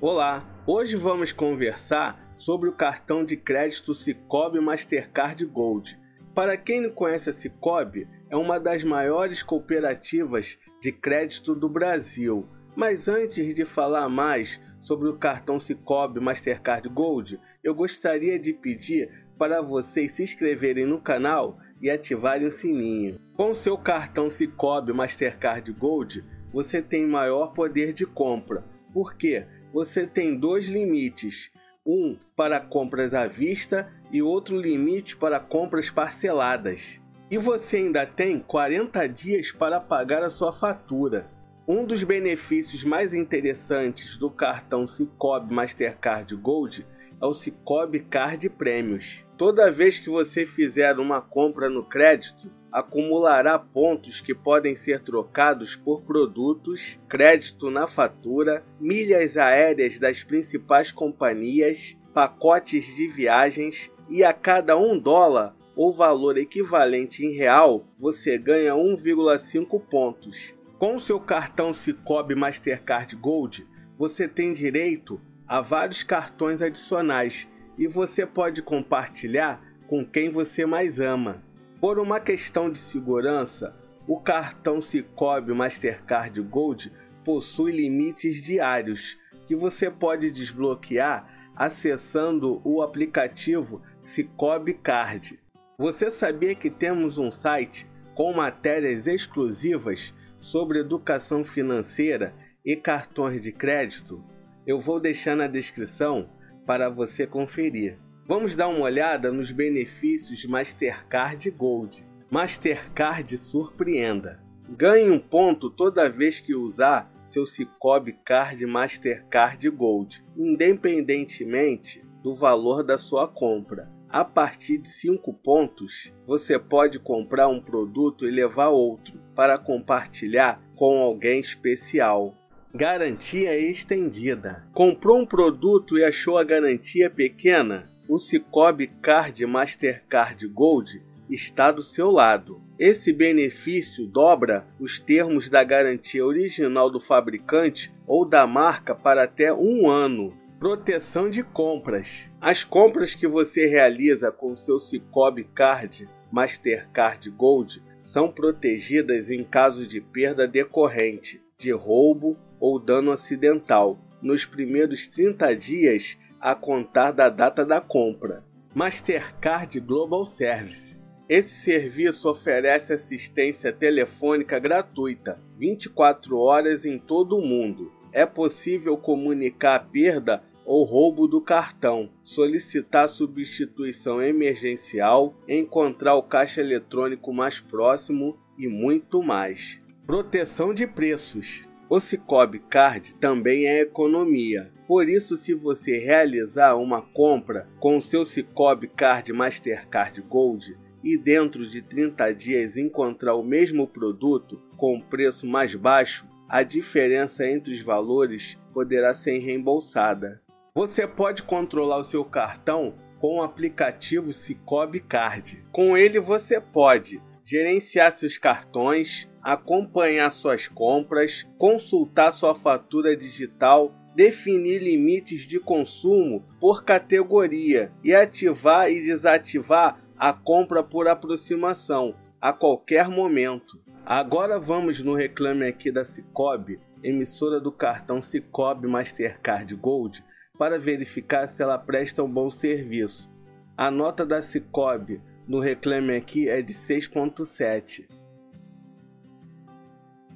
Olá, hoje vamos conversar sobre o cartão de crédito Cicobi Mastercard Gold. Para quem não conhece a Cicobi, é uma das maiores cooperativas de crédito do Brasil. Mas antes de falar mais sobre o cartão Cicobi Mastercard Gold, eu gostaria de pedir para vocês se inscreverem no canal e ativarem o sininho. Com seu cartão Cicobi Mastercard Gold, você tem maior poder de compra. Por quê? Você tem dois limites: um para compras à vista e outro limite para compras parceladas. E você ainda tem 40 dias para pagar a sua fatura. Um dos benefícios mais interessantes do cartão Cicobi Mastercard Gold é o Cicobi Card Prêmios. Toda vez que você fizer uma compra no crédito, acumulará pontos que podem ser trocados por produtos, crédito na fatura, milhas aéreas das principais companhias, pacotes de viagens e a cada um dólar ou valor equivalente em real, você ganha 1,5 pontos. Com seu cartão Cicobi Mastercard Gold, você tem direito a vários cartões adicionais e você pode compartilhar com quem você mais ama. Por uma questão de segurança, o cartão Cicobi Mastercard Gold possui limites diários que você pode desbloquear acessando o aplicativo Cicobi Card. Você sabia que temos um site com matérias exclusivas sobre educação financeira e cartões de crédito? Eu vou deixar na descrição para você conferir. Vamos dar uma olhada nos benefícios Mastercard Gold. Mastercard surpreenda. Ganhe um ponto toda vez que usar seu Cicobi Card Mastercard Gold, independentemente do valor da sua compra. A partir de 5 pontos, você pode comprar um produto e levar outro para compartilhar com alguém especial. Garantia estendida. Comprou um produto e achou a garantia pequena? O Cicobi Card Mastercard Gold está do seu lado. Esse benefício dobra os termos da garantia original do fabricante ou da marca para até um ano. Proteção de compras. As compras que você realiza com seu Cicobi Card Mastercard Gold são protegidas em caso de perda decorrente de roubo ou dano acidental nos primeiros 30 dias a contar da data da compra. Mastercard Global Service. Esse serviço oferece assistência telefônica gratuita 24 horas em todo o mundo. É possível comunicar a perda ou roubo do cartão, solicitar substituição emergencial, encontrar o caixa eletrônico mais próximo e muito mais. Proteção de preços. O Cicobi Card também é economia. Por isso, se você realizar uma compra com seu Cicobi Card Mastercard Gold e dentro de 30 dias encontrar o mesmo produto com preço mais baixo, a diferença entre os valores poderá ser reembolsada. Você pode controlar o seu cartão com o aplicativo Cicobi Card. Com ele você pode gerenciar seus cartões, acompanhar suas compras, consultar sua fatura digital, definir limites de consumo por categoria e ativar e desativar a compra por aproximação a qualquer momento. Agora vamos no reclame aqui da Cicobi, emissora do cartão Cicobi Mastercard Gold, para verificar se ela presta um bom serviço. A nota da Cicobi no Reclame Aqui é de 6.7.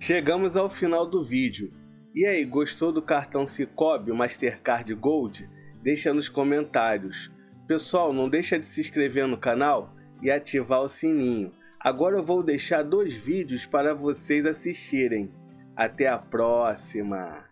Chegamos ao final do vídeo. E aí, gostou do cartão Cicobi Mastercard Gold? Deixa nos comentários. Pessoal, não deixa de se inscrever no canal e ativar o sininho. Agora eu vou deixar dois vídeos para vocês assistirem. Até a próxima!